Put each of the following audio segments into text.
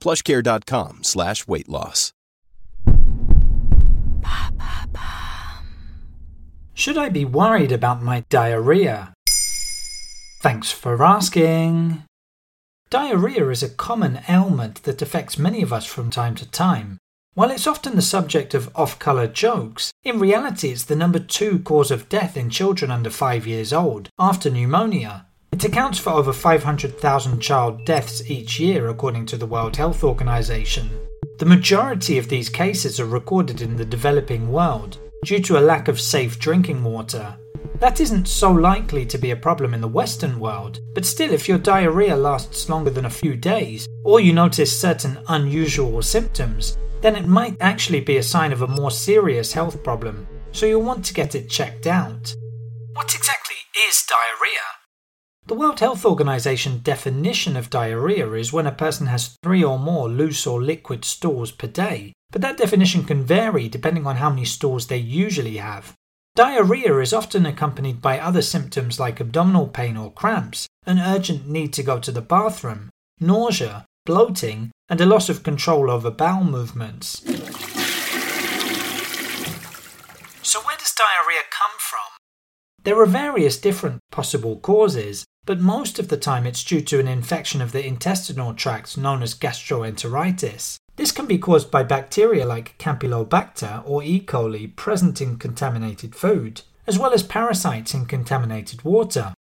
plushcare.com slash weight loss. Should I be worried about my diarrhea? Thanks for asking. Diarrhea is a common ailment that affects many of us from time to time. While it's often the subject of off colour jokes, in reality it's the number two cause of death in children under 5 years old, after pneumonia. It accounts for over 500,000 child deaths each year, according to the World Health Organization. The majority of these cases are recorded in the developing world due to a lack of safe drinking water. That isn't so likely to be a problem in the Western world, but still, if your diarrhea lasts longer than a few days, or you notice certain unusual symptoms, then it might actually be a sign of a more serious health problem, so you'll want to get it checked out. What exactly is diarrhea? The World Health Organization definition of diarrhea is when a person has three or more loose or liquid stools per day, but that definition can vary depending on how many stools they usually have. Diarrhea is often accompanied by other symptoms like abdominal pain or cramps, an urgent need to go to the bathroom, nausea, bloating, and a loss of control over bowel movements. So, where does diarrhea come from? There are various different possible causes, but most of the time it's due to an infection of the intestinal tract known as gastroenteritis. This can be caused by bacteria like Campylobacter or E. coli present in contaminated food, as well as parasites in contaminated water.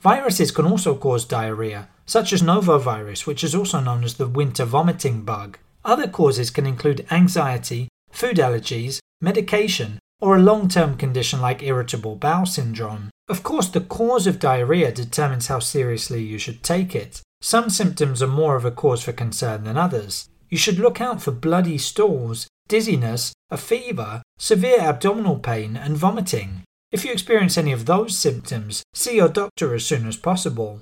Viruses can also cause diarrhea, such as norovirus, which is also known as the winter vomiting bug. Other causes can include anxiety, food allergies, medication, or a long term condition like irritable bowel syndrome. Of course, the cause of diarrhea determines how seriously you should take it. Some symptoms are more of a cause for concern than others. You should look out for bloody stools, dizziness, a fever, severe abdominal pain, and vomiting. If you experience any of those symptoms, see your doctor as soon as possible.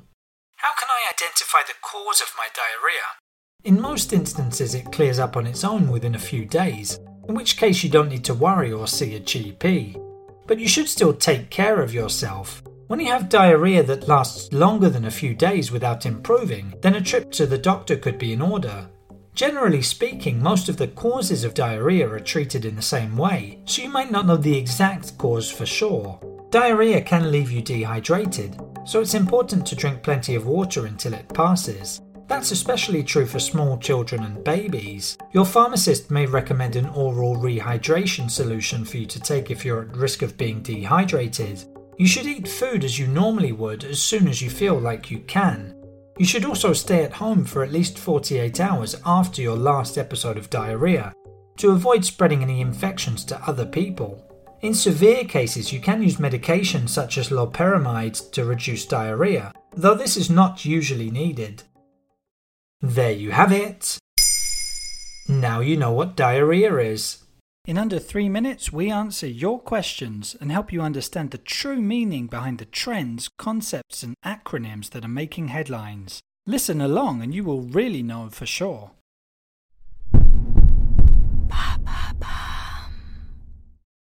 How can I identify the cause of my diarrhea? In most instances, it clears up on its own within a few days, in which case you don't need to worry or see a GP. But you should still take care of yourself. When you have diarrhea that lasts longer than a few days without improving, then a trip to the doctor could be in order. Generally speaking, most of the causes of diarrhea are treated in the same way, so you might not know the exact cause for sure. Diarrhea can leave you dehydrated, so it's important to drink plenty of water until it passes. That's especially true for small children and babies. Your pharmacist may recommend an oral rehydration solution for you to take if you're at risk of being dehydrated. You should eat food as you normally would as soon as you feel like you can, you should also stay at home for at least 48 hours after your last episode of diarrhea to avoid spreading any infections to other people. In severe cases, you can use medication such as loperamide to reduce diarrhea, though this is not usually needed. There you have it. Now you know what diarrhea is. In under three minutes, we answer your questions and help you understand the true meaning behind the trends, concepts, and acronyms that are making headlines. Listen along and you will really know for sure.